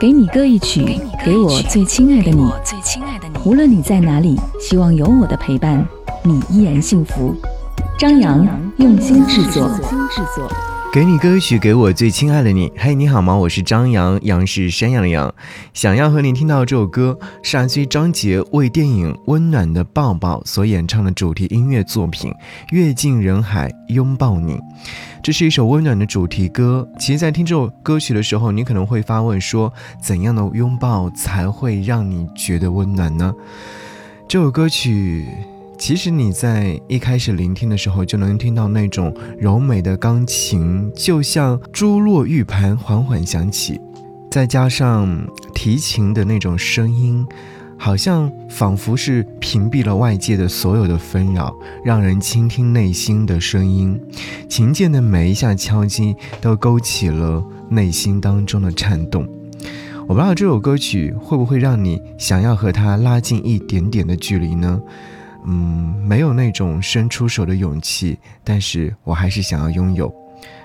给你歌一曲，给我最亲爱的你。无论你在哪里，希望有我的陪伴，你依然幸福。张扬用心制作。给你歌曲，给我最亲爱的你。嘿，你好吗？我是张扬，杨是山羊的羊。想要和你听到这首歌，是来自于张杰为电影《温暖的抱抱》所演唱的主题音乐作品《阅尽人海拥抱你》。这是一首温暖的主题歌。其实，在听这首歌曲的时候，你可能会发问说：怎样的拥抱才会让你觉得温暖呢？这首歌曲。其实你在一开始聆听的时候，就能听到那种柔美的钢琴，就像珠落玉盘缓缓响起，再加上提琴的那种声音，好像仿佛是屏蔽了外界的所有的纷扰，让人倾听内心的声音。琴键的每一下敲击，都勾起了内心当中的颤动。我不知道这首歌曲会不会让你想要和他拉近一点点的距离呢？嗯，没有那种伸出手的勇气，但是我还是想要拥有。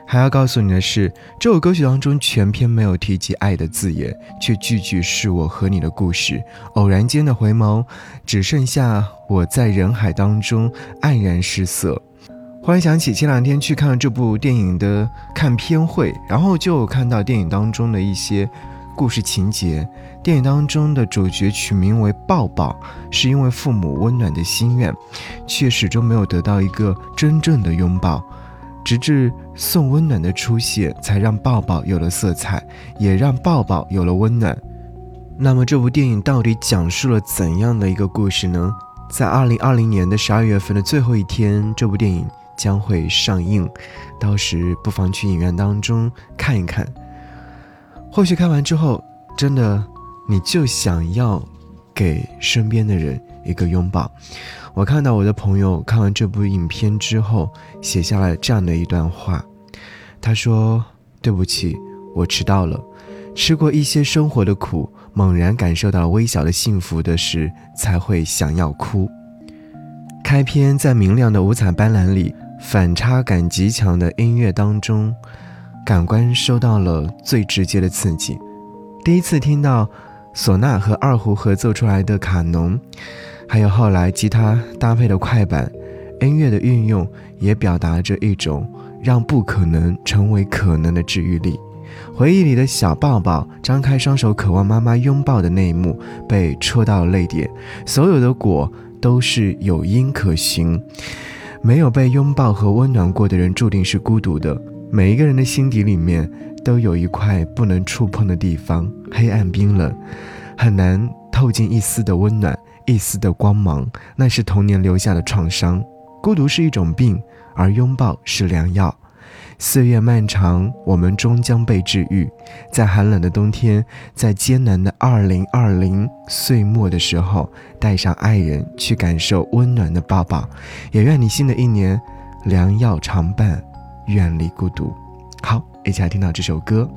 还要告诉你的是，这首歌曲当中全篇没有提及爱的字眼，却句句是我和你的故事。偶然间的回眸，只剩下我在人海当中黯然失色。忽然想起前两天去看了这部电影的看片会，然后就看到电影当中的一些。故事情节，电影当中的主角取名为抱抱，是因为父母温暖的心愿，却始终没有得到一个真正的拥抱，直至送温暖的出现，才让抱抱有了色彩，也让抱抱有了温暖。那么这部电影到底讲述了怎样的一个故事呢？在二零二零年的十二月份的最后一天，这部电影将会上映，到时不妨去影院当中看一看。或许看完之后，真的你就想要给身边的人一个拥抱。我看到我的朋友看完这部影片之后，写下了这样的一段话。他说：“对不起，我迟到了。吃过一些生活的苦，猛然感受到微小的幸福的时，才会想要哭。”开篇在明亮的五彩斑斓里，反差感极强的音乐当中。感官受到了最直接的刺激。第一次听到唢呐和二胡合奏出来的卡农，还有后来吉他搭配的快板，音乐的运用也表达着一种让不可能成为可能的治愈力。回忆里的小抱抱张开双手渴望妈妈拥抱的那一幕，被戳到了泪点。所有的果都是有因可循，没有被拥抱和温暖过的人，注定是孤独的。每一个人的心底里面都有一块不能触碰的地方，黑暗冰冷，很难透进一丝的温暖，一丝的光芒。那是童年留下的创伤。孤独是一种病，而拥抱是良药。岁月漫长，我们终将被治愈。在寒冷的冬天，在艰难的二零二零岁末的时候，带上爱人去感受温暖的抱抱。也愿你新的一年，良药常伴。远离孤独。好，一起来听到这首歌。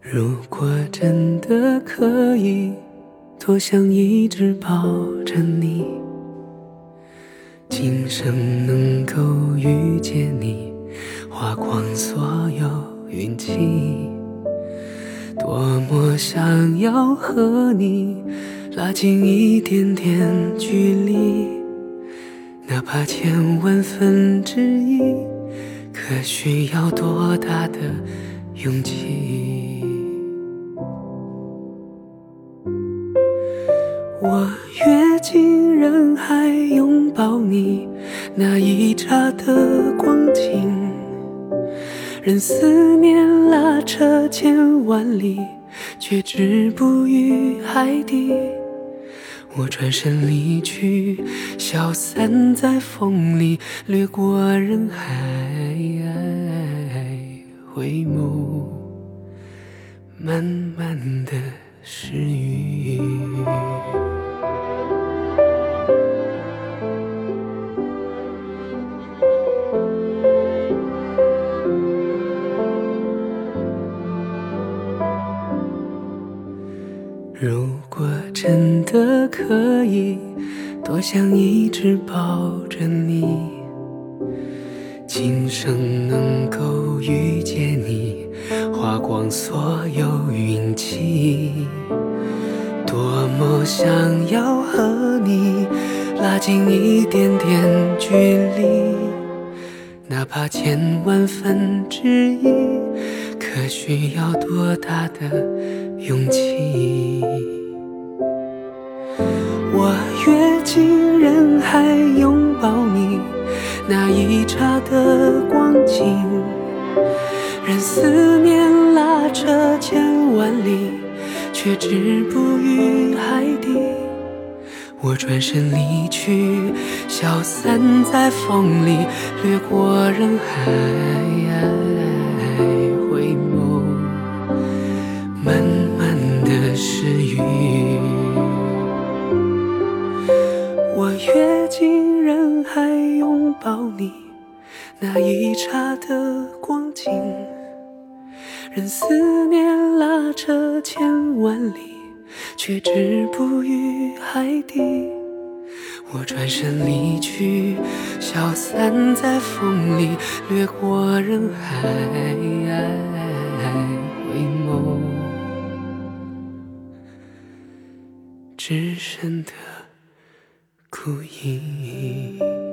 如果真的可以，多想一直抱着你。今生能够遇见你，花光所有运气。多么想要和你拉近一点点距离，哪怕千万分之一，可需要多大的勇气？我跃进人海拥抱你，那一刹的光景，任思念拉扯千万里，却止步于海底。我转身离去，消散在风里，掠过人海，回眸，慢慢的失语。如果真的可以，多想一直抱着你，今生能够遇见你，花光所有运气。多么想要和你拉近一点点距离，哪怕千万分之一，可需要多大的勇气？我跃进人海拥抱你，那一刹的光景，任思念拉扯千万里。却止步于海底，我转身离去，消散在风里，掠过人海，拥抱你，那一刹的光景。任思念拉扯千万里，却止步于海底。我转身离去，消散在风里，掠过人海，回眸，只剩的孤影。